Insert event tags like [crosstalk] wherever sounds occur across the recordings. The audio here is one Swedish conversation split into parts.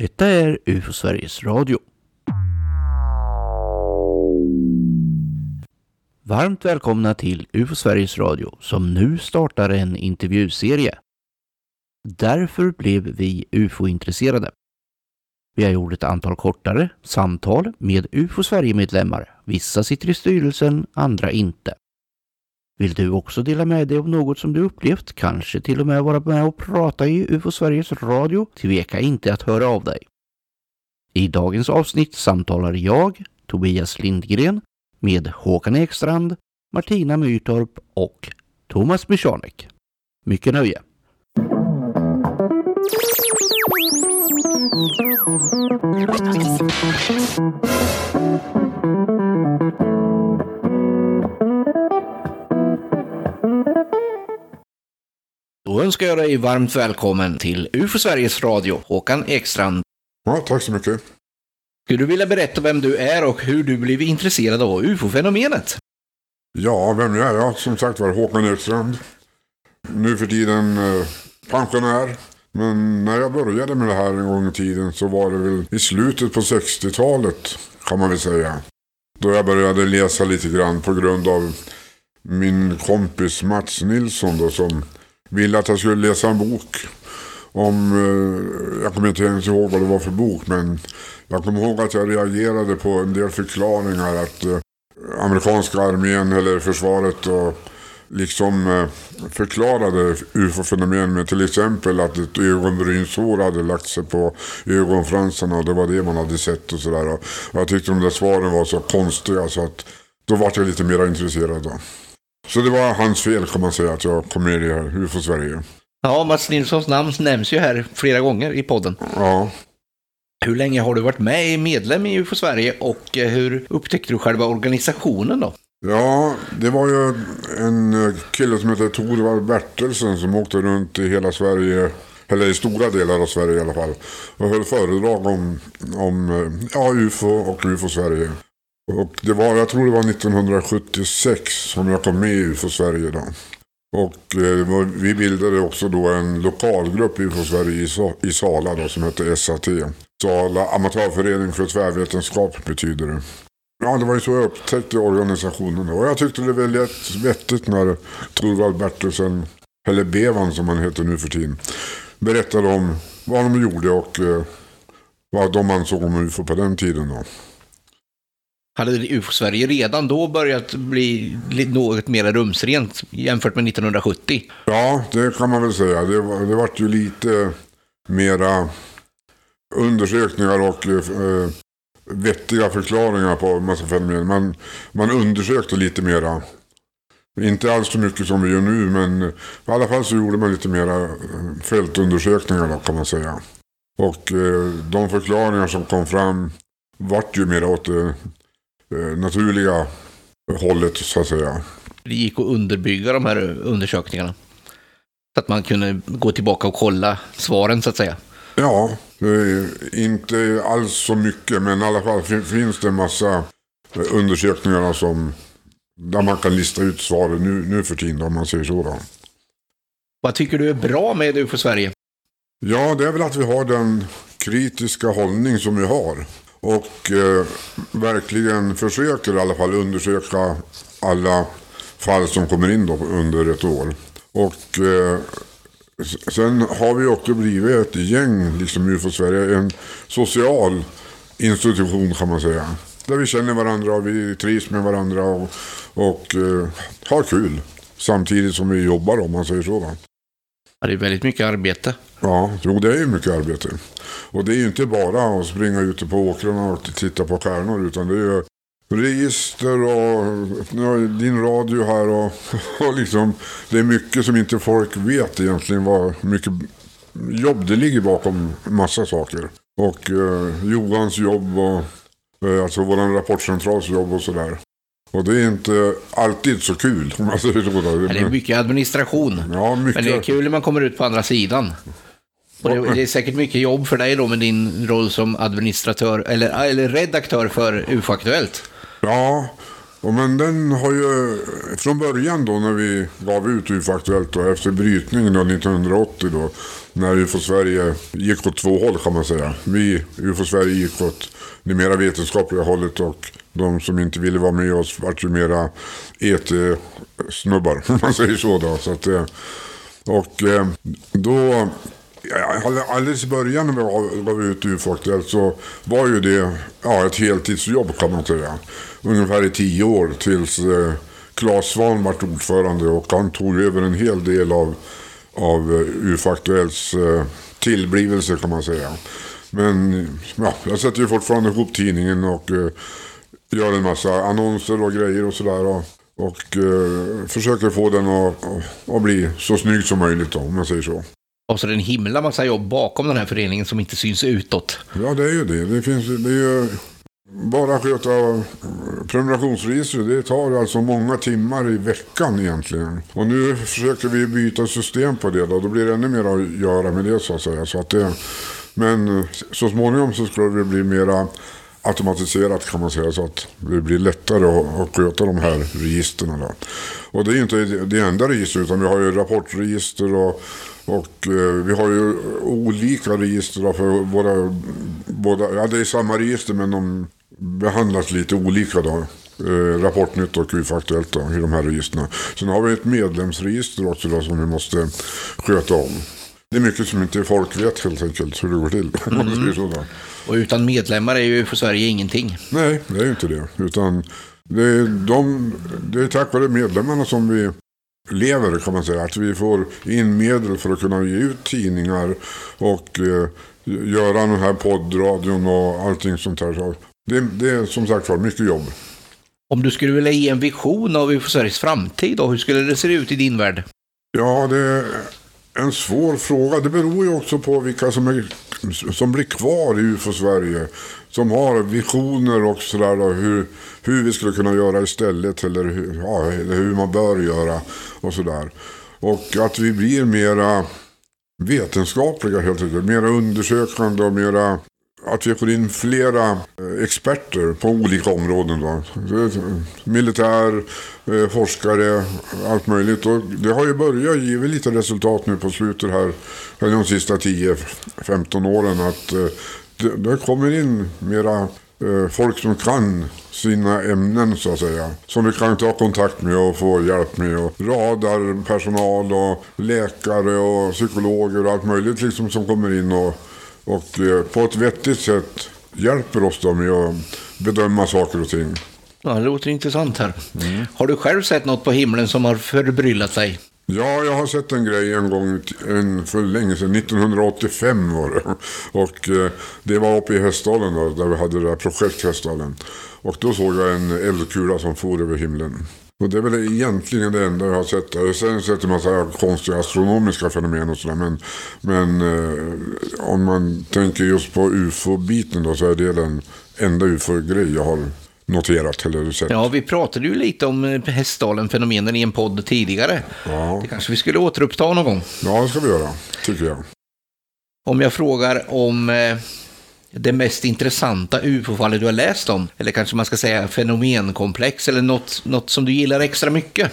Detta är UFO Sveriges Radio. Varmt välkomna till UFO Sveriges Radio som nu startar en intervjuserie. Därför blev vi UFO-intresserade. Vi har gjort ett antal kortare samtal med UFO Sverige-medlemmar. Vissa sitter i styrelsen, andra inte. Vill du också dela med dig av något som du upplevt, kanske till och med vara med och prata i UFO Sveriges Radio, tveka inte att höra av dig. I dagens avsnitt samtalar jag, Tobias Lindgren, med Håkan Ekstrand, Martina Myrtorp och Thomas Michanek. Mycket nöje! Då önskar jag dig varmt välkommen till UFO Sveriges Radio, Håkan Ekstrand. Ja, tack så mycket. Skulle du vilja berätta vem du är och hur du blev intresserad av UFO-fenomenet? Ja, vem jag är jag? Som sagt var Håkan Ekstrand. Nu för tiden eh, pensionär. Men när jag började med det här en gång i tiden så var det väl i slutet på 60-talet kan man väl säga. Då jag började läsa lite grann på grund av min kompis Mats Nilsson då som ville att jag skulle läsa en bok om, eh, jag kommer inte ens ihåg vad det var för bok men jag kommer ihåg att jag reagerade på en del förklaringar att eh, amerikanska armén eller försvaret och liksom eh, förklarade ufo-fenomen med till exempel att ett ögonbrynshår hade lagt sig på ögonfransarna och det var det man hade sett och sådär. Och jag tyckte de där svaren var så konstiga så att då var jag lite mer intresserad då. Så det var hans fel kan man säga att jag kom med i det här ufo-Sverige. Ja, Mats Nilssons namn nämns ju här flera gånger i podden. Ja. Hur länge har du varit med, medlem i UFO Sverige och eh, hur upptäckte du själva organisationen då? Ja, det var ju en eh, kille som hette Torvald Bertelsen som åkte runt i hela Sverige, eller i stora delar av Sverige i alla fall. Och höll föredrag om, om eh, ja, UFO och UFO Sverige. Och det var, jag tror det var 1976 som jag kom med i UFO Sverige då. Och eh, vi bildade också då en lokalgrupp i UFO Sverige i, i Sala då, som hette SAT. Sala Amatörförening för tvärvetenskap betyder det. Ja, det var ju så jag upptäckte organisationen. då. Och jag tyckte det var lätt vettigt när Torvald Bertelsen, eller Bevan som han heter nu för tiden, berättade om vad de gjorde och eh, vad de ansåg om UFO på den tiden. Då. Hade UFO-Sverige redan då börjat bli något mer rumsrent jämfört med 1970? Ja, det kan man väl säga. Det, var, det vart ju lite mera undersökningar och eh, vettiga förklaringar på en massa fenomen. Man, man undersökte lite mera. Inte alls så mycket som vi gör nu men i alla fall så gjorde man lite mera eh, fältundersökningar då, kan man säga. Och eh, de förklaringar som kom fram vart ju mer åt det eh, naturliga hållet så att säga. Det gick att underbygga de här undersökningarna. Så att man kunde gå tillbaka och kolla svaren så att säga. Ja, inte alls så mycket men i alla fall finns det en massa undersökningar som där man kan lista ut svaren nu, nu för tiden om man säger så. Då. Vad tycker du är bra med UFO Sverige? Ja, det är väl att vi har den kritiska hållning som vi har. Och eh, verkligen försöker i alla fall undersöka alla fall som kommer in då under ett år. Och eh, Sen har vi också blivit ett gäng, liksom UFO Sverige, en social institution kan man säga. Där vi känner varandra och vi trivs med varandra och, och uh, har kul. Samtidigt som vi jobbar om man säger så. Va? Ja, det är väldigt mycket arbete. Ja, jo det är mycket arbete. Och det är ju inte bara att springa ute på åkrarna och titta på stjärnor utan det är register och ja, din radio här och, [laughs] och liksom det är mycket som inte folk vet egentligen vad mycket jobb det ligger bakom massa saker. Och eh, Johans jobb och eh, alltså våran rapportcentrals jobb och sådär. Och det är inte alltid så kul [laughs] om man säger så. Det är mycket administration. Ja, mycket. Men det är kul när man kommer ut på andra sidan. Och det, det är säkert mycket jobb för dig då med din roll som administratör eller, eller redaktör för UFO-aktuellt. Ja, Och men den har ju från början då när vi gav ut UFO Aktuellt då, efter brytningen då 1980 då. När UFO Sverige gick åt två håll kan man säga. Vi, UFO Sverige gick åt det mera vetenskapliga hållet och de som inte ville vara med oss vart ju mera ET-snubbar [laughs] om man säger så då. Så att, eh, och eh, då Ja, alldeles i början när vi gav ut UFO-aktuellt så var ju det ja, ett heltidsjobb kan man säga. Ungefär i tio år tills eh, Claes Svahn var ordförande och han tog över en hel del av, av eh, ufo-aktuellts eh, tillblivelse kan man säga. Men ja, jag sätter ju fortfarande ihop tidningen och eh, gör en massa annonser och grejer och sådär. Och, och eh, försöker få den att, att bli så snygg som möjligt då, om man säger så. Och så är det en himla massa jobb bakom den här föreningen som inte syns utåt. Ja, det är ju det. Det, finns, det är ju bara att sköta prenumerationsregistret. Det tar alltså många timmar i veckan egentligen. Och nu försöker vi byta system på det. Då, då blir det ännu mer att göra med det så att säga. Så att det, men så småningom så skulle det bli mera automatiserat kan man säga så att det blir lättare att, att sköta de här registren. Och det är inte det enda registret utan vi har ju rapportregister och och eh, vi har ju olika register för våra, båda, ja det är samma register men de behandlas lite olika då. Eh, Rapportnytt och UFA-Aktuellt då, i de här registren. Sen har vi ett medlemsregister också då som vi måste sköta om. Det är mycket som inte folk vet helt enkelt hur det går till. [laughs] Mm. och utan medlemmar är ju för Sverige ingenting. Nej, det är ju inte det. Utan det är, de, det är tack vare medlemmarna som vi lever kan man säga. Att vi får in medel för att kunna ge ut tidningar och eh, göra den här poddradion och allting sånt där. det, det är som sagt var mycket jobb. Om du skulle vilja ge en vision av UFO Sveriges framtid, då, hur skulle det se ut i din värld? Ja, det en svår fråga. Det beror ju också på vilka som, är, som blir kvar i UFO Sverige. Som har visioner och sådär. Hur, hur vi skulle kunna göra istället. Eller, hur, ja, eller hur man bör göra. Och sådär. Och att vi blir mera vetenskapliga helt enkelt. Mera undersökande och mera att vi får in flera eh, experter på olika områden. Då. Eh, militär, eh, forskare, allt möjligt. Och det har ju börjat ge lite resultat nu på slutet här, de sista 10-15 åren. Att det, det kommer in mera folk som kan sina ämnen så att säga. Som vi kan ta kontakt med och få hjälp med. Och radarpersonal och läkare och psykologer och allt möjligt liksom som kommer in och och eh, på ett vettigt sätt hjälper oss då med att bedöma saker och ting. Ja, det låter intressant här. Mm. Har du själv sett något på himlen som har förbryllat dig? Ja, jag har sett en grej en gång en, för länge sedan. 1985 var det. [laughs] Och eh, det var uppe i Hästdalen då, där vi hade det där projekt Hästdalen. Och då såg jag en eldkula som for över himlen. Och det är väl egentligen det enda jag har sett. Jag har sen sett en massa konstiga astronomiska fenomen och sådär. Men, men eh, om man tänker just på ufo-biten då så är det den enda ufo-grej jag har noterat eller sett. Ja, vi pratade ju lite om eh, Hästdalen-fenomenen i en podd tidigare. Ja. Det kanske vi skulle återuppta någon gång. Ja, det ska vi göra, tycker jag. Om jag frågar om eh, det mest intressanta ufo-fallet du har läst om? Eller kanske man ska säga fenomenkomplex eller något, något som du gillar extra mycket?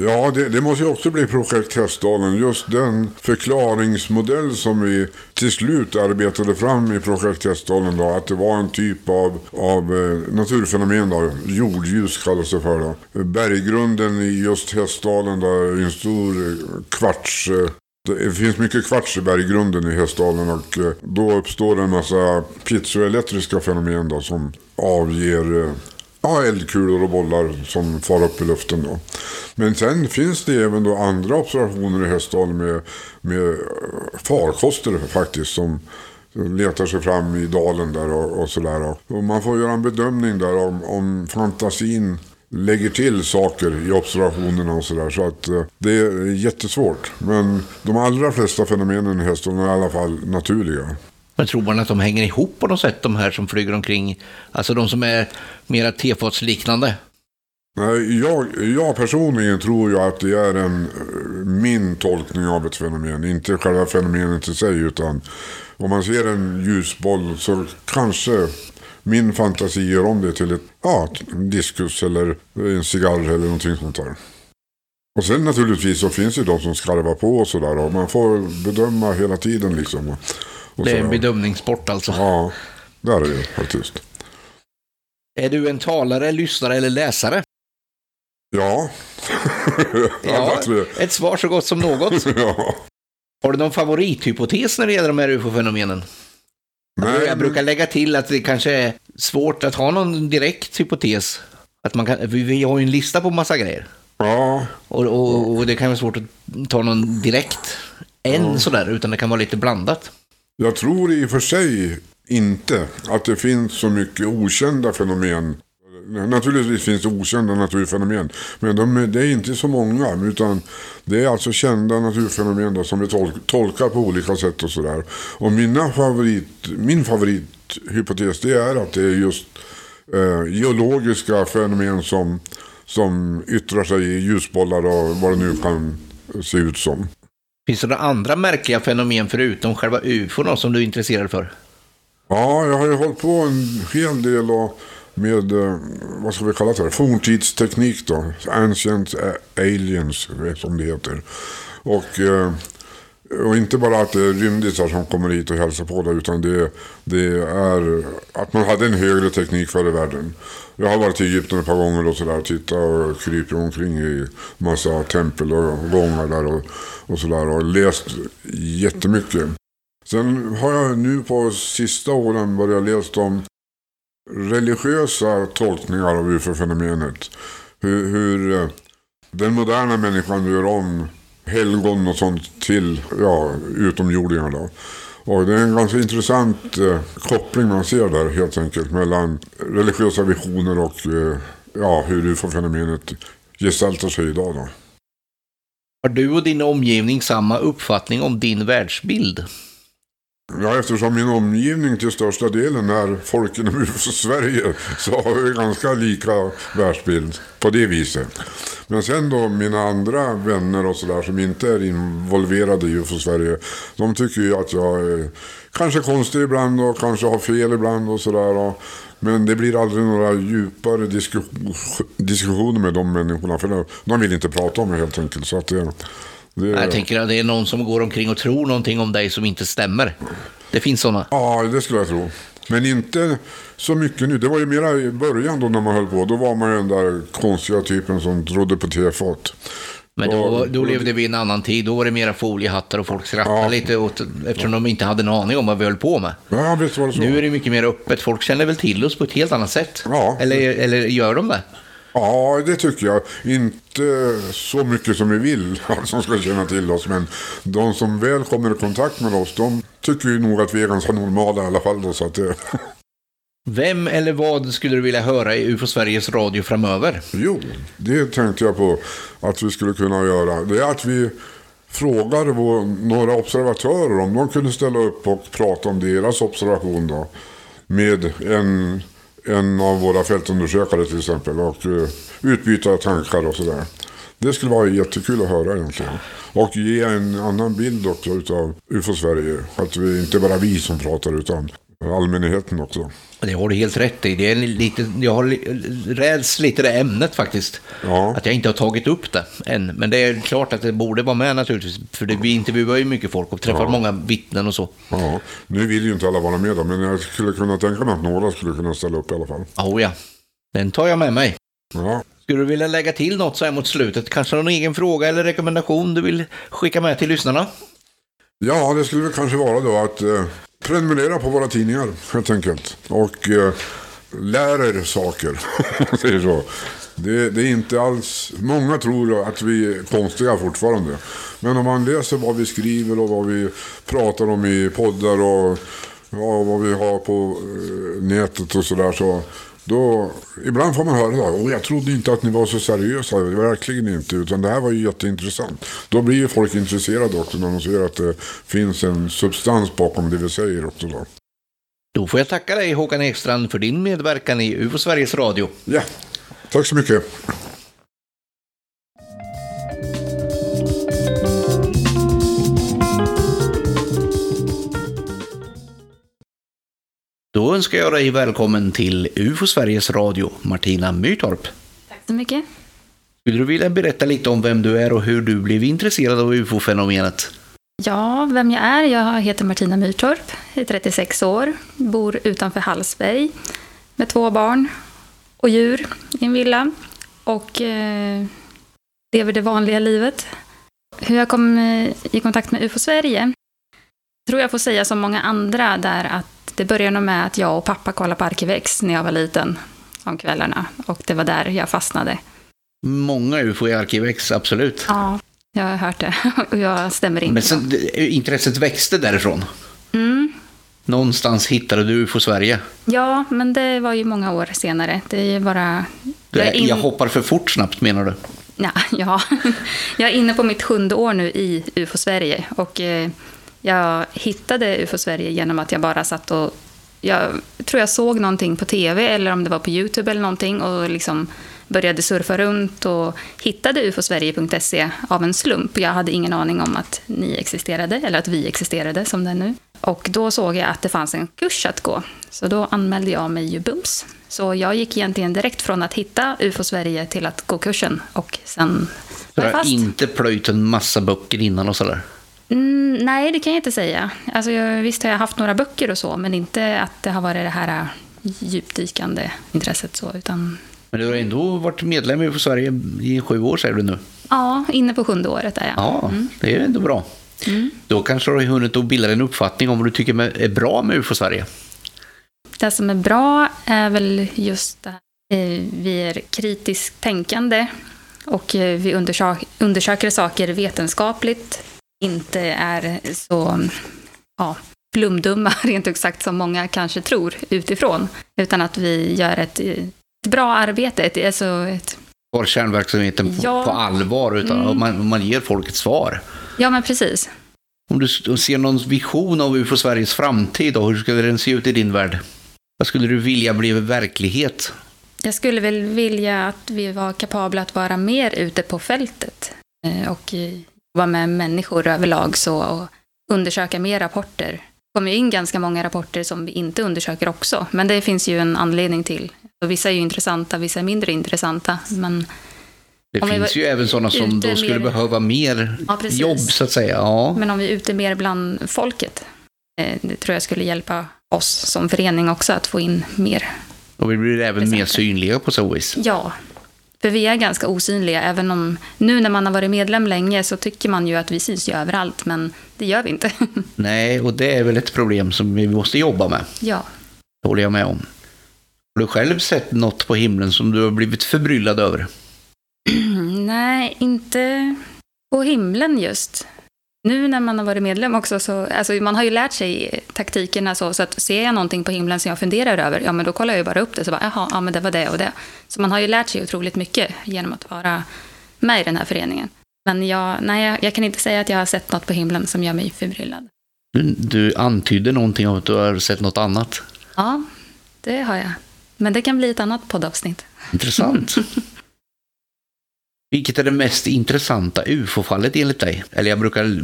Ja, det, det, måste ju också bli Projekt Hästdalen. Just den förklaringsmodell som vi till slut arbetade fram i Projekt Hästdalen. Då, att det var en typ av, av eh, naturfenomen, då, jordljus kallas det för. Då. Berggrunden i just Hästdalen, då, är en stor eh, kvarts eh, det finns mycket kvarts i berggrunden i Hästdalen och eh, då uppstår en massa piezoelektriska fenomen då, som avger eh, ja, eldkulor och bollar som far upp i luften. Då. Men sen finns det även då andra observationer i Hästdalen med, med eh, farkoster faktiskt som letar sig fram i dalen där och, och sådär. Och man får göra en bedömning där om, om fantasin lägger till saker i observationerna och sådär. Så att eh, det är jättesvårt. Men de allra flesta fenomenen i hästen är i alla fall naturliga. Men tror man att de hänger ihop på något sätt, de här som flyger omkring? Alltså de som är mera tefatsliknande? Nej, jag, jag personligen tror ju att det är en, min tolkning av ett fenomen. Inte själva fenomenet i sig, utan om man ser en ljusboll så kanske min fantasi gör om det till ett, ja, diskus eller en cigarr eller någonting sånt där. Och sen naturligtvis så finns det de som skarvar på och sådär. Och man får bedöma hela tiden liksom. Och Det är en bedömningssport alltså. Ja, det är det ju faktiskt. Är du en talare, lyssnare eller läsare? Ja. [laughs] Tre. ett svar så gott som något. [laughs] ja. Har du någon favorithypotes när det gäller de här ufo-fenomenen? Nej, jag brukar lägga till att det kanske är svårt att ha någon direkt hypotes. Att man kan, vi, har ju en lista på massa grejer. Ja, Och, och, och det kan vara svårt att ta någon direkt, en sådär, utan det kan vara lite blandat. jag tror i och för sig inte att det finns så mycket okända fenomen. Naturligtvis finns det okända naturfenomen. Men de, är- det är inte så många. Utan det är alltså kända naturfenomen då, som vi tol, tolkar på olika sätt och sådär. Och mina favorit, min favorithypotes det är att det är just eh, geologiska fenomen som, som yttrar sig i ljusbollar och vad det nu kan se ut som. Finns det några andra märkliga fenomen förutom själva ufon som du är intresserad för? Ja, jag har ju hållit på en hel del och med, eh, vad ska vi kalla det, forntidsteknik då. Ancient aliens, som det heter. Och, eh, och inte bara att det är rymdisar som kommer hit och hälsar på det, utan det, det är att man hade en högre teknik förr i världen. Jag har varit i Egypten ett par gånger och sådär, tittat och krypit omkring i massa tempel och gångar där och, och sådär och läst jättemycket. Sen har jag nu på sista åren börjat läsa om religiösa tolkningar av ufo-fenomenet. Hur, hur eh, den moderna människan gör om helgon och sånt till ja, utomjordingar. Då. Och det är en ganska intressant eh, koppling man ser där helt enkelt mellan religiösa visioner och eh, ja, hur ufo-fenomenet gestaltar sig idag. Då. Har du och din omgivning samma uppfattning om din världsbild? Ja, eftersom min omgivning till största delen är folk inom Sverige så har vi ganska lika världsbild på det viset. Men sen då mina andra vänner och sådär som inte är involverade i UFO-Sverige, de tycker ju att jag är kanske konstig ibland och kanske har fel ibland och sådär. Men det blir aldrig några djupare diskussioner med de människorna för de vill inte prata om det helt enkelt. Så att det, det, Jag tänker att det är någon som går omkring och tror någonting om dig som inte stämmer. Det finns sådana. Ja, det skulle jag tro. Men inte så mycket nu. Det var ju mera i början då när man höll på. Då var man ju den där konstiga typen som trodde på tefat. Men då, då levde vi i en annan tid. Då var det mera foliehattar och folk skrattade Ja. lite åt, eftersom de inte hade en aning om vad vi höll på med. Ja, visst var det så. Nu är det mycket mer öppet. Folk känner väl till oss på ett helt annat sätt? Ja. Eller, eller gör de det? Ja, det tycker jag. Inte så mycket som vi vill [laughs] som ska känna till oss. Men de som väl kommer i kontakt med oss, de tycker ju nog att vi är ganska normala i alla fall. Då, så att det... [laughs] Vem eller vad skulle du vilja höra i UFO Sveriges Radio framöver? Jo, det tänkte jag på att vi skulle kunna göra. Det är att vi frågar vår, några observatörer om de kunde ställa upp och prata om deras observation då. Med en, en av våra fältundersökare till exempel. Och eh, utbyta tankar och sådär. Det skulle vara jättekul att höra egentligen. Och ge en annan bild också utav UFO-Sverige. Att vi inte bara vi som pratar utan allmänheten också. Det har du helt rätt i. Det är lite, jag har räds lite det ämnet faktiskt. Ja. Att jag inte har tagit upp det än. Men det är klart att det borde vara med naturligtvis. För det, vi intervjuar ju mycket folk och träffar många vittnen och så. Ja, nu vill ju inte alla vara med då, men jag skulle kunna tänka mig att några skulle kunna ställa upp i alla fall. Oh ja, den tar jag med mig. Ja, Skulle du vilja lägga till något så här mot slutet? Kanske någon egen fråga eller rekommendation du vill skicka med till lyssnarna? ja det skulle väl kanske vara då att eh, prenumerera på våra tidningar helt enkelt. Och eh, lär er saker, [laughs] det, så. Det, det är inte alls, många tror att vi är konstiga fortfarande. Men om man läser vad vi skriver och vad vi pratar om i poddar och ja, vad vi har på eh, nätet och sådär så då, ibland får man höra det "Åh, jag trodde inte att ni var så seriösa, verkligen inte, utan det här var ju jätteintressant. Då blir ju folk intresserade också när de ser att det finns en substans bakom det vi säger också då. Då får jag tacka dig Håkan Ekstrand för din medverkan i UFO Sveriges Radio. Ja, tack så mycket. Önskar jag dig välkommen till UFO Sveriges Radio, Martina Myrtorp. Tack så mycket. Skulle du vilja berätta lite om vem du är och hur du blev intresserad av UFO-fenomenet? Ja, vem jag är? Jag heter Martina Myrtorp, är 36 år, bor utanför Hallsberg med två barn och djur i en villa och eh, lever det vanliga livet. Hur jag kom eh, i kontakt med UFO Sverige tror jag får säga som många andra där att det började nog med att jag och pappa kollade på Arkivex när jag var liten om kvällarna och det var där jag fastnade. Många UFO i Arkivex, absolut. Ja, jag har hört det [laughs] och jag stämmer in. Men sen, intresset växte därifrån. Mm. Någonstans hittade du UFO Sverige. Ja, men det var ju många år senare. Det är ju bara... Du, jag, är in... jag hoppar för fort snabbt menar du? ja, [laughs] ja, jag är inne på mitt sjunde år nu i UFO Sverige och eh, jag hittade UFO Sverige genom att jag bara satt och jag tror jag såg någonting på tv eller om det var på Youtube eller någonting och liksom började surfa runt och hittade ufosverige.se av en slump. Jag hade ingen aning om att ni existerade, eller att vi existerade som det är nu. Och då såg jag att det fanns en kurs att gå, så då anmälde jag mig ju bums. Så jag gick egentligen direkt från att hitta UFO Sverige till att gå kursen och sen Så du har inte plöjt en massa böcker innan och sådär? Mm, nej, det kan jag inte säga. Alltså, jag, visst har jag haft några böcker och så, men inte att det har varit det här djupdykande intresset. Så, utan... Men du har ändå varit medlem i Sverige i sju år säger du nu? Ja, inne på sjunde året är jag. Ja, mm. det är ändå bra. Mm. Då kanske du har hunnit att bilda en uppfattning om vad du tycker är bra med UFO Sverige? Det som är bra är väl just det här. Eh, vi är kritiskt tänkande och eh, vi undersöker saker vetenskapligt. Inte är så ja, flumdumma, [laughs] rent ut sagt, som många kanske tror utifrån. Utan att vi gör ett, ett bra arbete. Ett, alltså ett... Tar kärnverksamheten på, ja. på allvar, utan mm. man, man ger folk ett svar. Ja, men precis. Om du ser någon vision av UFO Sveriges framtid, då, hur skulle den se ut i din värld? Vad skulle du vilja bli verklighet? Jag skulle väl vilja att vi var kapabla att vara mer ute på fältet eh, och jobba med människor överlag så, och undersöka mer rapporter. Det kommer in ganska många rapporter som vi inte undersöker också, men det finns ju en anledning till. Och vissa är ju intressanta, vissa är mindre intressanta. Men det finns ju även sådana som då skulle mer... behöva mer ja, jobb, så att säga. Ja. Men om vi är ute mer bland folket, eh, det tror jag skulle hjälpa oss som förening också att få in mer. Och vi blir även mer synliga på så vis. Ja, för vi är ganska osynliga, även om nu när man har varit medlem länge så tycker man ju att vi syns ju överallt, men det gör vi inte. [laughs] Nej, och det är väl ett problem som vi måste jobba med. Ja. Det håller jag med om. Har du själv sett något på himlen som du har blivit förbryllad över? [clears throat] Nej, inte på himlen just. Nu när man har varit medlem också, så, alltså man har ju lärt sig taktikerna så, så att ser jag någonting på himlen som jag funderar över, ja men då kollar jag ju bara upp det, så bara, jaha, ja men det var det och det. Så man har ju lärt sig otroligt mycket genom att vara med i den här föreningen. Men jag, nej, jag, kan inte säga att jag har sett något på himlen som gör mig förbryllad. Du, du antyder någonting om att du har sett något annat. Ja, det har jag. Men det kan bli ett annat poddavsnitt. Intressant. [laughs] Vilket är det mest intressanta UFO-fallet enligt dig? Eller jag brukar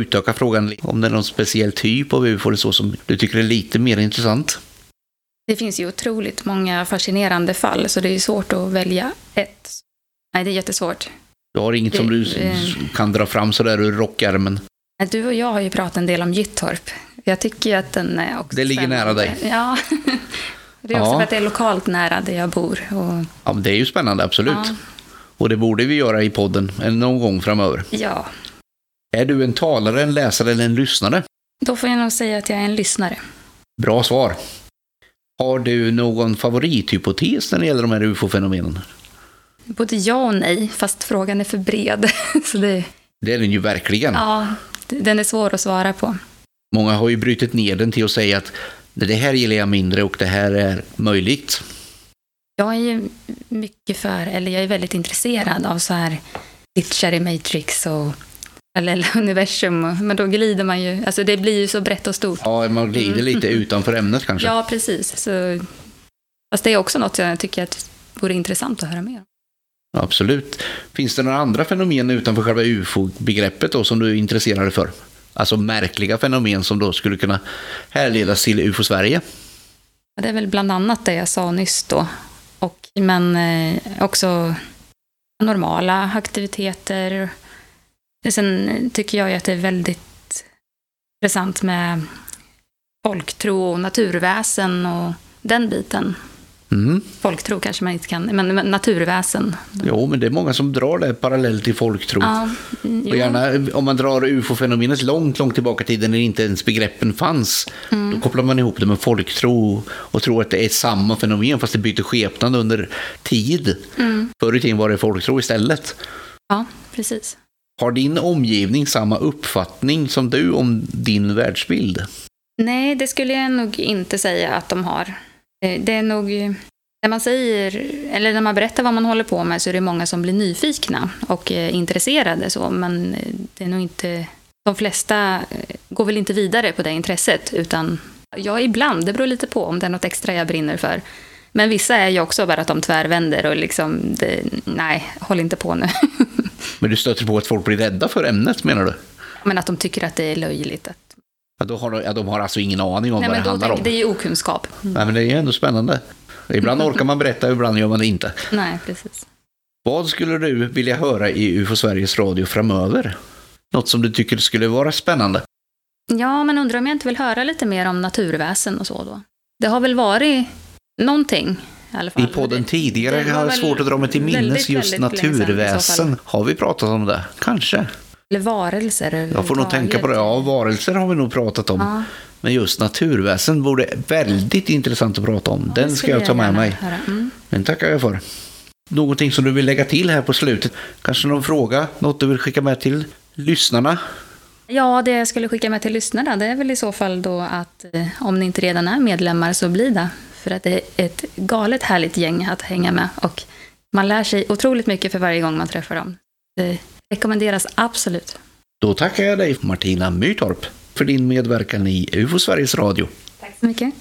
utöka frågan om det är någon speciell typ av UFO eller så som du tycker är lite mer intressant. Det finns ju otroligt många fascinerande fall, så det är svårt att välja ett. Nej, det är jättesvårt. Du har inget det, som du eh, kan dra fram sådär ur rockärmen? Du och jag har ju pratat en del om Gyttorp. Jag tycker ju att den är också Det ligger spännande. nära dig? Ja. [laughs] Det är också ja. för att det är lokalt nära där jag bor. Och... Ja, det är ju spännande, absolut. Ja. Och det borde vi göra i podden någon gång framöver. Ja. Är du en talare, en läsare eller en lyssnare? Då får jag nog säga att jag är en lyssnare. Bra svar. Har du någon favorithypotes när det gäller de här ufo-fenomenen? Både ja och nej, fast frågan är för bred. [laughs] Så det... det är den ju verkligen. Ja, den är svår att svara på. Många har ju brutit ner den till att säga att det här gillar jag mindre och det här är möjligt. Jag är ju mycket för, eller jag är väldigt intresserad av så här glitchar i Matrix och eller universum, men då glider man ju, alltså det blir ju så brett och stort. Ja, man glider mm. lite utanför ämnet [laughs] kanske. Ja, precis. Så, fast det är också något jag tycker att vore intressant att höra mer om. Absolut. Finns det några andra fenomen utanför själva ufo-begreppet då som du är intresserad för? Alltså märkliga fenomen som då skulle kunna härledas till UFO-Sverige? Det är väl bland annat det jag sa nyss då. Och, men eh, också normala aktiviteter. Sen tycker jag ju att det är väldigt intressant med folktro och naturväsen och den biten. Mm. Folktro kanske man inte kan, men naturväsen. Jo, men det är många som drar det parallellt till folktro. Ja, Och gärna om man drar ufo-fenomenet långt, långt tillbaka i tiden när inte ens begreppen fanns. Mm. Då kopplar man ihop det med folktro och tror att det är samma fenomen fast det byter skepnad under tid. Mm. Förr i tiden var det folktro istället. Ja, precis. Har din omgivning samma uppfattning som du om din världsbild? Nej, det skulle jag nog inte säga att de har. Eh, Det är nog... När man säger, eller när man berättar vad man håller på med så är det många som blir nyfikna och eh, intresserade så, men eh, det är nog inte... De flesta eh, går väl inte vidare på det intresset, utan ja, ibland, det beror lite på om det är något extra jag brinner för. Men vissa är ju också bara att de tvärvänder och liksom, det, nej, håll inte på nu. [laughs] Men du stöter på att folk blir rädda för ämnet menar du? Men att de tycker att det är löjligt. Att, Då har de, ja, de har alltså ingen aning om nej, vad det handlar om. det är ju okunskap. Nej, men det är ju ändå spännande. Ibland [laughs] orkar man berätta, ibland gör man det inte. Nej, precis. Vad skulle du vilja höra i UFO Sveriges Radio framöver? Något som du tycker skulle vara spännande? Ja, men undrar om jag inte vill höra lite mer om naturväsen och så då. Det har väl varit någonting i alla fall. I podden tidigare det har var jag svårt att dra mig till minnes väldigt, just väldigt naturväsen. Har vi pratat om det? Kanske. Eller varelser Jag får nog tänka på det. Ja, varelser har vi nog pratat om. Ja, Men just naturväsen vore väldigt intressant att prata om. det Den ska jag ta med mig. Mm. Den tackar jag för. Någonting som du vill lägga till här på slutet? Kanske någon fråga? Något du vill skicka med till lyssnarna? Ja, det jag skulle skicka med till lyssnarna det är väl i så fall då att eh, om ni inte redan är medlemmar så bli det. För att det är ett galet härligt gäng att hänga med och man lär sig otroligt mycket för varje gång man träffar dem. Det rekommenderas absolut. Då tackar jag dig, Martina Myrtorp, för din medverkan i UFO Sveriges Radio. Tack så mycket.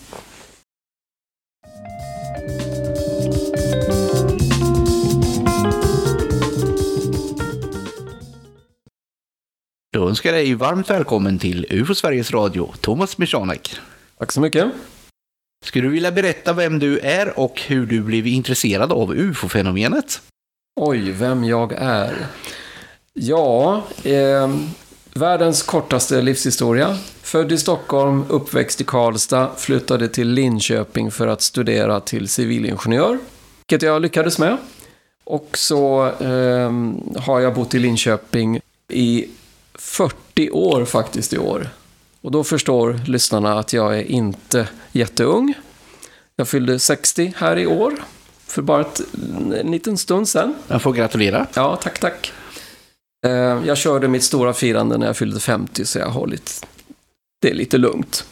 Då önskar jag dig varmt välkommen till UFO Sveriges Radio, Thomas Michanek. Tack så mycket. Skulle du vilja berätta vem du är och hur du blev intresserad av UFO-fenomenet? Oj, vem jag är. Ja, eh, världens kortaste livshistoria. Född i Stockholm, uppväxt i Karlstad, flyttade till Linköping för att studera till civilingenjör. Vilket jag lyckades med. Och så eh, har jag bott i Linköping i 40 år faktiskt i år. Och då förstår lyssnarna att jag är inte jätteung. Jag fyllde 60 här i år. För bara ett, en liten stund sedan. Jag får gratulera. Ja, tack, tack. Eh, jag körde mitt stora firande när jag fyllde 50, så jag har hållit det lite lugnt.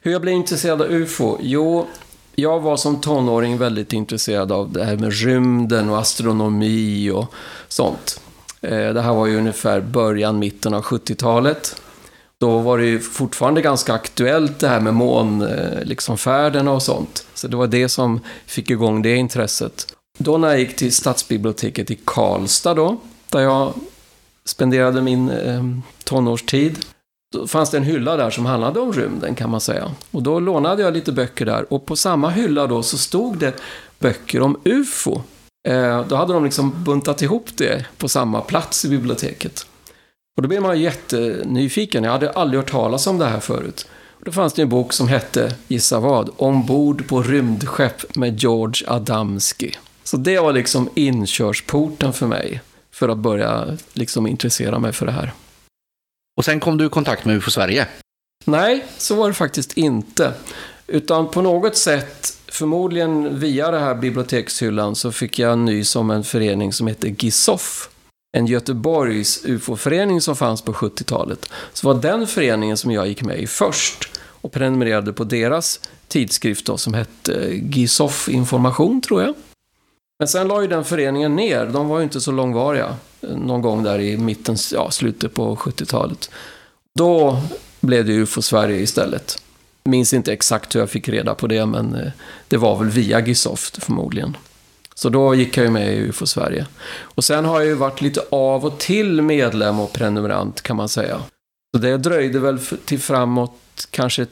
Hur jag blev intresserad av UFO? Jo, jag var som tonåring väldigt intresserad av det här med rymden och astronomi och sånt. Eh, det här var ju ungefär början, mitten av 70-talet. Då var det ju fortfarande ganska aktuellt det här med månfärderna eh, liksom och sånt. Så det var det som fick igång det intresset. Då när jag gick till stadsbiblioteket i Karlstad då, där jag spenderade min eh, tonårstid, då fanns det en hylla där som handlade om rymden kan man säga. Och då lånade jag lite böcker där och på samma hylla då så stod det böcker om UFO. Eh, då hade de liksom buntat ihop det på samma plats i biblioteket. Och då blev man jättenyfiken. Jag hade aldrig hört talas om det här förut. Och då fanns det en bok som hette, gissa vad, Ombord på rymdskepp med George Adamski. Så det var liksom inkörsporten för mig för att börja liksom intressera mig för det här. Och sen kom du i kontakt med UFO Sverige. Nej, så var det faktiskt inte. Utan på något sätt, förmodligen via det här bibliotekshyllan, så fick jag nys om en förening som heter GISOF. En Göteborgs UFO-förening som fanns på 70-talet. Så var den föreningen som jag gick med i först och prenumererade på deras tidskrift då, som hette GISOF Information, tror jag. Men sen la ju den föreningen ner. De var ju inte så långvariga. Eh, någon gång där i mitten, ja, slutet på 70-talet. Då blev det UFO Sverige istället. Minns inte exakt hur jag fick reda på det, men eh, det var väl via Gisoft förmodligen. Så då gick jag ju med i UFO Sverige. Och sen har jag ju varit lite av och till medlem och prenumerant kan man säga. Så det dröjde väl till framåt kanske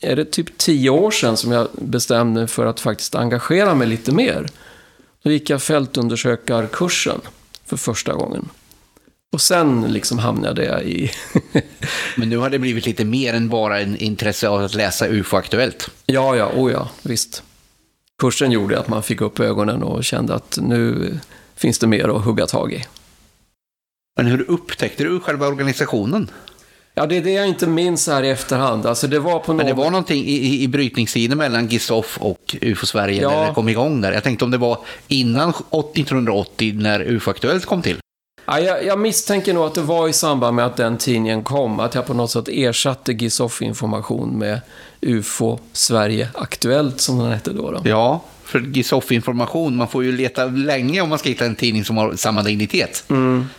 är det typ tio år sedan som jag bestämde mig för att faktiskt engagera mig lite mer. Då gick jag fältundersökarkursen för första gången. Och sen liksom hamnade jag i... [laughs] Men nu har det blivit lite mer än bara en intresse av att läsa UFO-aktuellt. ja, ja, oh ja, visst. Kursen gjorde att man fick upp ögonen och kände att nu finns det mer att hugga tag i. Men hur upptäckte du själva organisationen? Ja, det är det jag inte minns här i efterhand. Alltså det var på något... Men det var någonting i, i, i brytningstiden mellan Gisoff och UFO-Sverige Ja. när det kom igång där. Jag tänkte om det var innan 1980 när UFO-aktuellt kom till. Ja, jag, jag misstänker nog att det var i samband med att den tidningen kom, att jag på något sätt ersatte Gisoff-information med UFO Sverige Aktuellt, som den hette då. då. Ja, för Gisoff-information, man får ju leta länge om man ska hitta en tidning som har samma dignitet.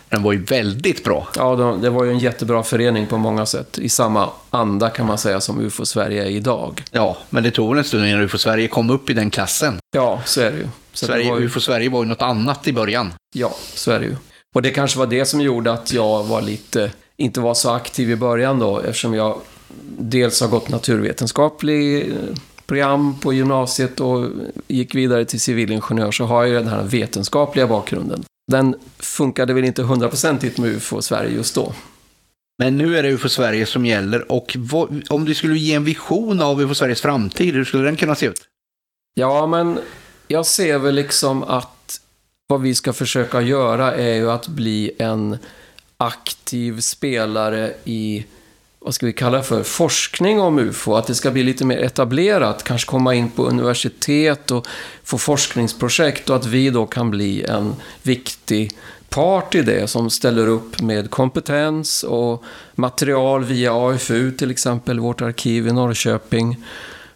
Den var ju väldigt bra. Ja, de, det var ju en jättebra förening på många sätt. I samma anda kan man säga som UFO Sverige är idag. Ja, men det tog väl en stund innan UFO-Sverige kom upp i den klassen. Ja, så är det ju. Så det Sverige, var ju UFO-Sverige var ju något annat i början. ja, så är det ju. Och det kanske var det som gjorde att jag var lite, inte var så aktiv i början då, eftersom jag dels har gått naturvetenskaplig program på gymnasiet och gick vidare till civilingenjör, så har jag ju den här vetenskapliga bakgrunden. Den funkade väl inte hundraprocentigt med UFO Sverige just då. Men nu är det UFO-Sverige som gäller och vad, om du skulle ge en vision av UFO-Sveriges framtid, hur skulle den kunna se ut? Ja, men jag ser väl liksom att vad vi ska försöka göra är ju att bli en aktiv spelare i, vad ska vi kalla det för, forskning om UFO. Att det ska bli lite mer etablerat, kanske komma in på universitet och få forskningsprojekt och att vi då kan bli en viktig part i det som ställer upp med kompetens och material via AFU till exempel, vårt arkiv i Norrköping.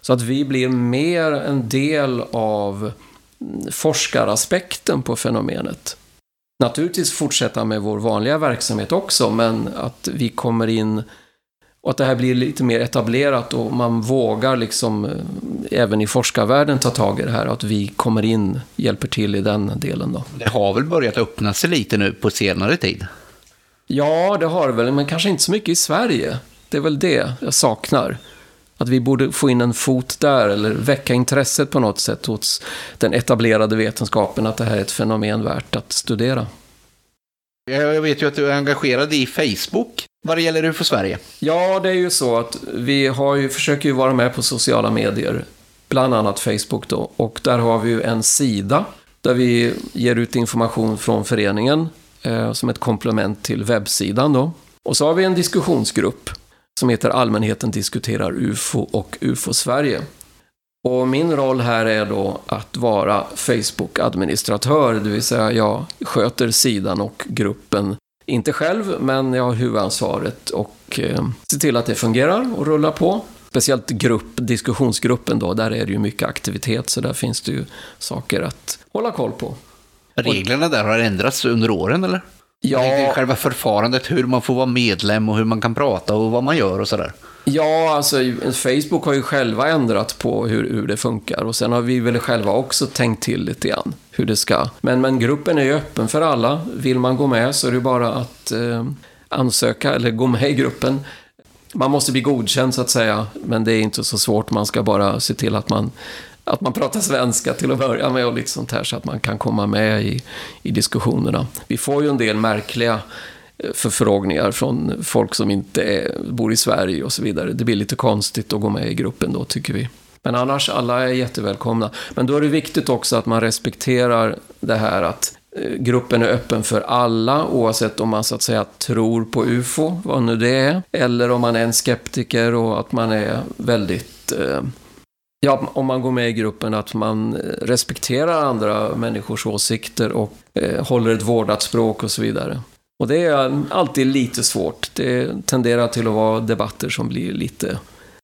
Så att vi blir mer en del av forskaraspekten på fenomenet. Naturligtvis fortsätta med vår vanliga verksamhet också, men att vi kommer in och att det här blir lite mer etablerat och man vågar liksom eh, även i forskarvärlden ta tag i det här, att vi kommer in, hjälper till i den delen då. Det har väl börjat öppna sig lite nu på senare tid. Ja, det har det väl, men kanske inte så mycket i Sverige. Det är väl det jag saknar. Att vi borde få in en fot där, eller väcka intresset på något sätt hos den etablerade vetenskapen att det här är ett fenomen värt att studera. Jag jag vet ju att du är engagerad i Facebook vad det gäller UFO-Sverige. Ja, det är ju så att vi har ju, försöker ju vara med på sociala medier, bland annat Facebook då, och där har vi ju en sida där vi ger ut information från föreningen eh, som ett komplement till webbsidan då. Och så har vi en diskussionsgrupp som heter Allmänheten diskuterar UFO och UFO-Sverige. Och min roll här är då att vara Facebook-administratör, det vill säga jag sköter sidan och gruppen. Inte själv, men jag har huvudansvaret och eh, ser till att det fungerar och rullar på. Speciellt grupp, diskussionsgruppen då, där är det ju mycket aktivitet, så där finns det ju saker att hålla koll på. Reglerna där har ändrats under åren, eller? Ja, Själva förfarandet, hur man får vara medlem och hur man kan prata och vad man gör och sådär. Ja, alltså Facebook har ju själva ändrat på hur, hur det funkar och sen har vi väl själva också tänkt till lite grann hur det ska. Men, men gruppen är ju öppen för alla. Vill man gå med så är det bara att eh, ansöka eller gå med i gruppen. Man måste bli godkänd så att säga, men det är inte så svårt. Man ska bara se till att man, att man pratar svenska till att börja med och lite sånt här så att man kan komma med i, i diskussionerna. Vi får ju en del märkliga förfrågningar från folk som inte är, bor i Sverige och så vidare. Det blir lite konstigt att gå med i gruppen då, tycker vi. Men annars, alla är jättevälkomna. Men då är det viktigt också att man respekterar det här att eh, gruppen är öppen för alla, oavsett om man så att säga tror på UFO, vad nu det är, eller om man är en skeptiker och att man är väldigt eh, Ja, om man går med i gruppen, att man eh, respekterar andra människors åsikter och eh, håller ett vårdat språk och så vidare. Och det är alltid lite svårt. Det tenderar till att vara debatter som blir lite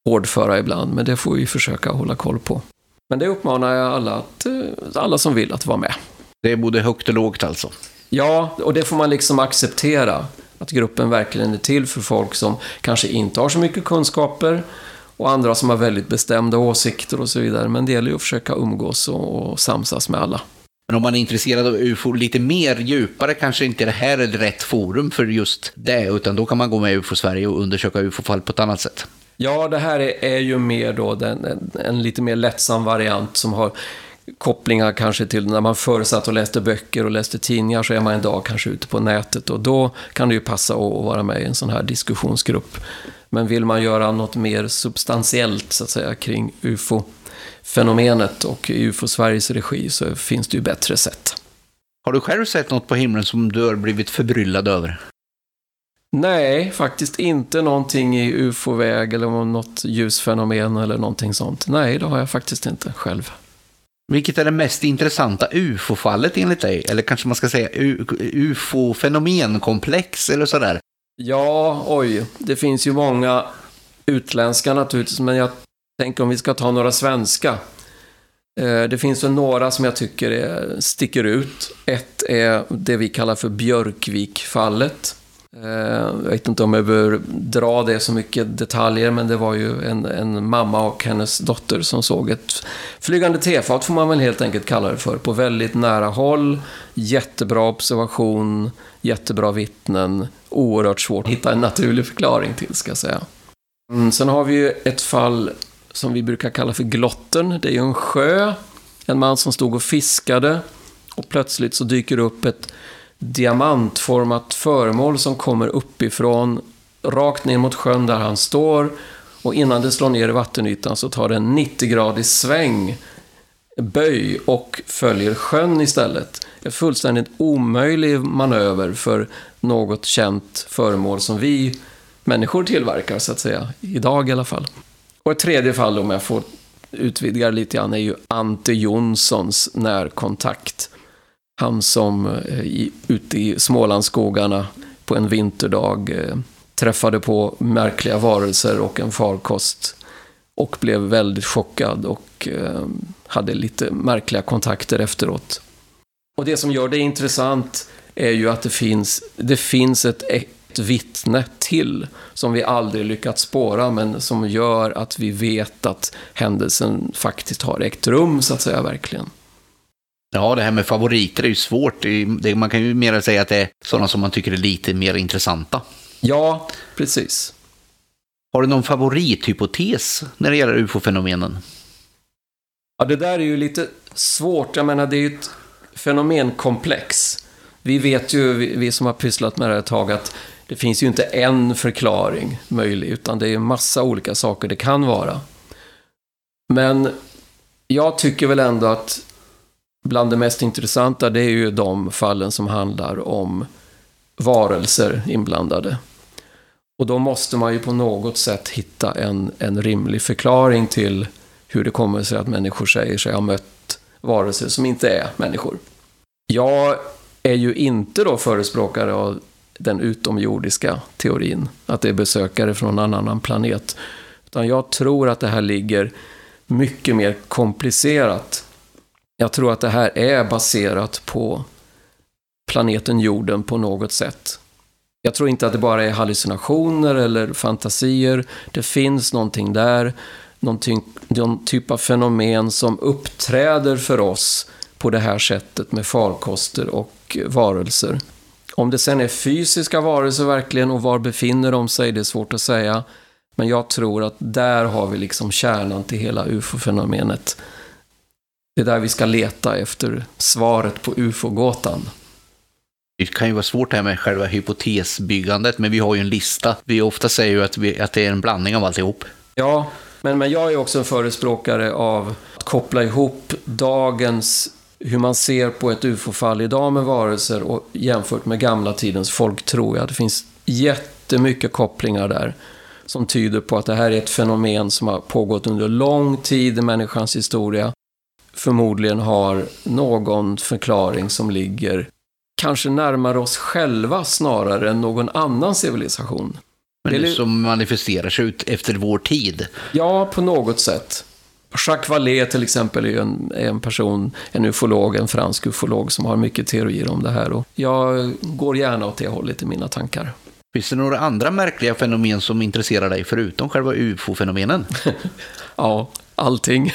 hårdföra ibland, men det får vi försöka hålla koll på. Men det uppmanar jag alla, att, eh, alla som vill att vara med. Det är både högt och lågt alltså. Ja, och det får man liksom acceptera. Att gruppen verkligen är till för folk som kanske inte har så mycket kunskaper och andra som har väldigt bestämda åsikter och så vidare. Men det gäller ju att försöka umgås och, och samsas med alla. Men om man är intresserad av UFO lite mer djupare kanske inte det här är rätt forum för just det, utan då kan man gå med i UFO-Sverige och undersöka UFO-fall på ett annat sätt. Ja, det här är, är ju mer då den, en, en lite mer lättsam variant som har kopplingar kanske till när man förr satt och läste böcker och läste tidningar så är man en dag kanske ute på nätet och då kan det ju passa att vara med i en sån här diskussionsgrupp. Men vill man göra något mer substantiellt så att säga kring UFO, UFO-fenomenet och i UFO-Sveriges regi så finns det ju bättre sätt. Har du själv sett något på himlen som du har blivit förbryllad över? Nej, faktiskt inte någonting i ufo-väg eller något ljusfenomen eller någonting sånt. Nej, det har jag faktiskt inte själv. Vilket är det mest intressanta ufo-fallet enligt dig? Eller kanske man ska säga ufo-fenomenkomplex eller sådär? Ja, oj, det finns ju många utländska naturligtvis, men jag tänker om vi ska ta några svenska. Eh, det finns väl några som jag tycker är, sticker ut. Ett är det vi kallar för Björkvikfallet. Eh, jag vet inte om jag behöver dra det så mycket detaljer, men det var ju en, en mamma och hennes dotter som såg ett flygande tefat, får man väl helt enkelt kalla det för, på väldigt nära håll. Jättebra observation, jättebra vittnen, oerhört svårt att hitta en naturlig förklaring till, ska jag säga. Mm, sen har vi ju ett fall som vi brukar kalla för Glotten. Det är ju en sjö, en man som stod och fiskade och plötsligt så dyker det upp ett diamantformat föremål som kommer uppifrån, rakt ner mot sjön där han står. Och innan det slår ner i vattenytan så tar det en 90-gradig sväng, böj och följer sjön istället. En fullständigt omöjlig manöver för något känt föremål som vi människor tillverkar, så att säga. Idag i alla fall. Och ett tredje fall, om jag får utvidga lite grann, är ju Ante Jonssons närkontakt. Han som eh, ute i Smålandsskogarna på en vinterdag eh, träffade på märkliga varelser och en farkost och blev väldigt chockad och eh, hade lite märkliga kontakter efteråt. Och det som gör det intressant är ju att det finns, det finns ett, e- ett vittne till som vi aldrig lyckats spåra men som gör att vi vet att händelsen faktiskt har ägt rum så att säga verkligen. Ja, det här med favoriter är ju svårt. Man kan ju mer säga att det är sådana som man tycker är lite mer intressanta. Ja, precis. Har du någon favorithypotes när det gäller ufo-fenomenen? Ja, det där är ju lite svårt. Jag menar, det är ju ett fenomenkomplex. Vi vet ju, vi som har pysslat med det här ett tag, att det finns ju inte en förklaring möjlig, utan det är en massa olika saker det kan vara. Men jag tycker väl ändå att bland det mest intressanta det är ju de fallen som handlar om varelser inblandade. Och då måste man ju på något sätt hitta en, en rimlig förklaring till hur det kommer sig att människor säger sig ha mött varelser som inte är människor. Jag är ju inte då förespråkare av den utomjordiska teorin, att det är besökare från en annan planet. Utan jag tror att det här ligger mycket mer komplicerat jag tror att det här är baserat på planeten jorden på något sätt. Jag tror inte att det bara är hallucinationer eller fantasier. Det finns någonting där, någonting, någon typ av fenomen som uppträder för oss på det här sättet med farkoster och varelser. Om det sen är fysiska varelser verkligen och var befinner de sig, det är svårt att säga. Men jag tror att där har vi liksom kärnan till hela ufo-fenomenet. Det är där vi ska leta efter svaret på ufo-gåtan. Det kan ju vara svårt det här med själva hypotesbyggandet, men vi har ju en lista. Vi ofta säger ju att, vi, att det är en blandning av alltihop. Ja, men, men jag är också en förespråkare av att koppla ihop dagens hur man ser på ett ufo-fall idag med varelser och jämfört med gamla tidens folktro. Ja, det finns jättemycket kopplingar där som tyder på att det här är ett fenomen som har pågått under lång tid i människans historia förmodligen har någon förklaring som ligger kanske närmare oss själva snarare än någon annan civilisation. Men det som manifesterar sig ut efter vår tid? Ja, på något sätt. Jacques Vallée till exempel är en, är en person, en ufolog, en fransk ufolog som har mycket teorier om det här. Och jag går gärna åt det hållet i mina tankar. Finns det några andra märkliga fenomen som intresserar dig förutom själva ufo-fenomenen? [laughs] ja, allting.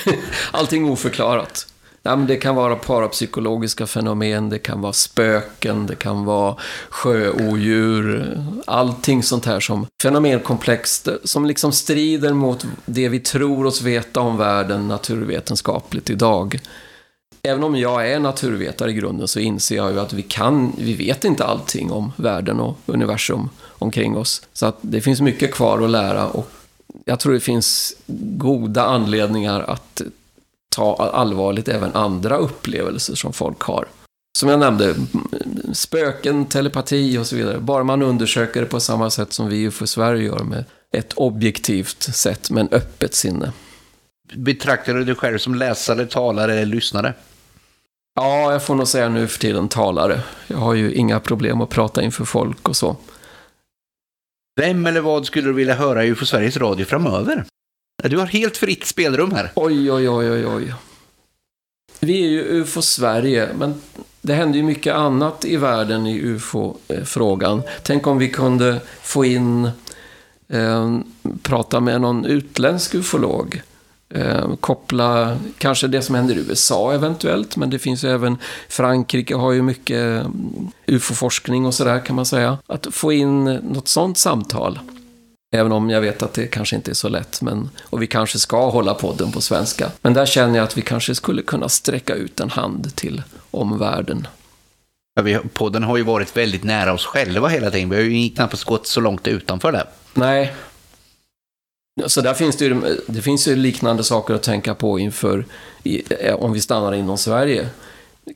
allting oförklarat. Ja, men det kan vara parapsykologiska fenomen, det kan vara spöken, det kan vara sjöodjur, allting sånt här som fenomenkomplext som liksom strider mot det vi tror oss veta om världen naturvetenskapligt idag. Även om jag är naturvetare i grunden så inser jag ju att vi kan, vi vet inte allting om världen och universum omkring oss. Så att det finns mycket kvar att lära och jag tror det finns goda anledningar att ta allvarligt även andra upplevelser som folk har. Som jag nämnde, spöken, telepati och så vidare. Bara man undersöker det på samma sätt som vi för Sverige gör med ett objektivt sätt, men öppet sinne. Betraktar du dig själv som läsare, talare eller lyssnare? Ja, jag får nog säga nu för tiden talare. Jag har ju inga problem att prata inför folk och så. Vem eller vad skulle du vilja höra i UFO Sveriges Radio framöver? Du har helt fritt spelrum här. Oj, oj, oj, oj, oj. Vi är ju UFO Sverige, men det händer ju mycket annat i världen i UFO-frågan. Tänk om vi kunde få in, eh, prata med någon utländsk ufolog. Eh, koppla kanske det som händer i USA eventuellt, men det finns ju även Frankrike har ju mycket mm, ufo-forskning och sådär kan man säga. Att få in något sånt samtal. Även om jag vet att det kanske inte är så lätt, men, och vi kanske ska hålla podden på svenska. Men där känner jag att vi kanske skulle kunna sträcka ut en hand till omvärlden. Ja, vi, podden har ju varit väldigt nära oss själva hela tiden. Vi har ju knappast gått så långt utanför det. Nej, så där finns det ju, det finns ju liknande saker att tänka på inför, eh, om vi stannar inom Sverige.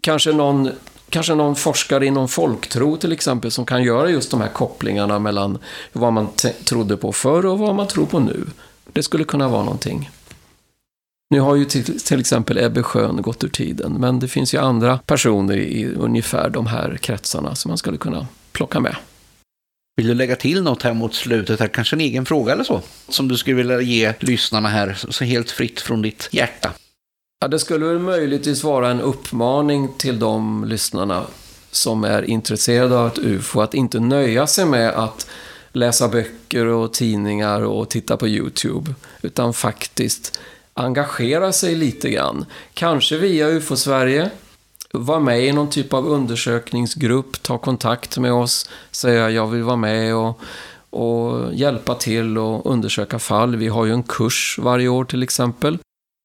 Kanske någon, kanske någon forskare inom folktro till exempel som kan göra just de här kopplingarna mellan vad man trodde på förr och vad man tror på nu. Det skulle kunna vara någonting. Nu har ju till, till exempel Ebbe Schön gått ur tiden, men det finns ju andra personer i ungefär de här kretsarna som man skulle kunna plocka med. Vill du lägga till något här mot slutet? Här? Kanske en egen fråga eller så? Som du skulle vilja ge lyssnarna här, så helt fritt från ditt hjärta. Ja, det skulle väl möjligtvis vara en uppmaning till de lyssnarna som är intresserade av ett UFO att inte nöja sig med att läsa böcker och tidningar och titta på YouTube, utan faktiskt engagera sig lite grann. Kanske via UFO-Sverige, vara med i någon typ av undersökningsgrupp, ta kontakt med oss, säga jag vill vara med och, och hjälpa till och undersöka fall. Vi har ju en kurs varje år till exempel.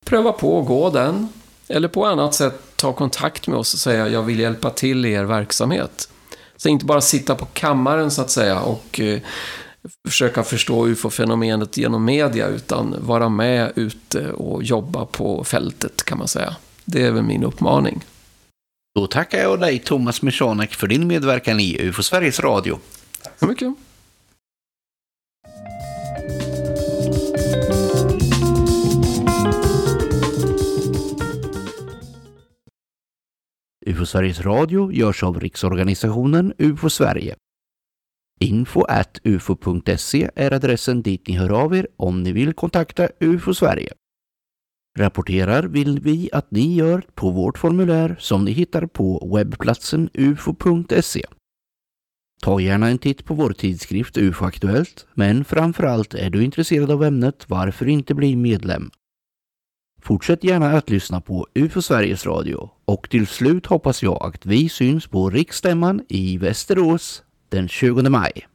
Pröva på att gå den. Eller på annat sätt ta kontakt med oss och säga jag vill hjälpa till i er verksamhet. Så inte bara sitta på kammaren så att säga och eh, försöka förstå ufo-fenomenet genom media utan vara med ute och jobba på fältet kan man säga. Det är väl min uppmaning. Då tackar jag dig Thomas Michanek för din medverkan i UFO Sveriges Radio. Tack så mycket. UFO Sveriges Radio görs av riksorganisationen UFO Sverige. Info at ufo.se är adressen dit ni hör av er om ni vill kontakta UFO Sverige. Rapporterar vill vi att ni gör på vårt formulär som ni hittar på webbplatsen ufo.se. Ta gärna en titt på vår tidskrift UFO Aktuellt, men framförallt är du intresserad av ämnet, varför inte bli medlem? Fortsätt gärna att lyssna på UFO Sveriges Radio och till slut hoppas jag att vi syns på riksstämman i Västerås den 20 maj.